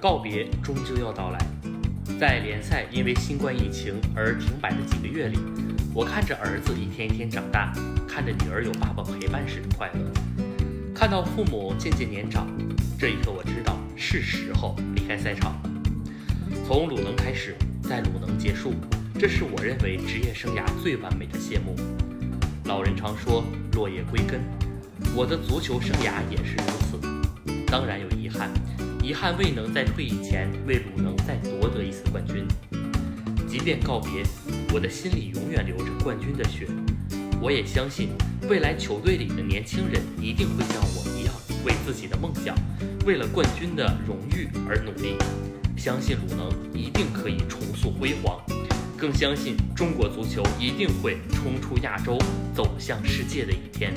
告别终究要到来，在联赛因为新冠疫情而停摆的几个月里，我看着儿子一天一天长大，看着女儿有爸爸陪伴时的快乐，看到父母渐渐年长，这一刻我知道是时候离开赛场。从鲁能开始，在鲁能结束，这是我认为职业生涯最完美的谢幕。老人常说落叶归根，我的足球生涯也是如此，当然有遗憾。遗憾未能在退役前为鲁能再夺得一次冠军。即便告别，我的心里永远流着冠军的血。我也相信，未来球队里的年轻人一定会像我一样，为自己的梦想，为了冠军的荣誉而努力。相信鲁能一定可以重塑辉煌，更相信中国足球一定会冲出亚洲，走向世界的一天。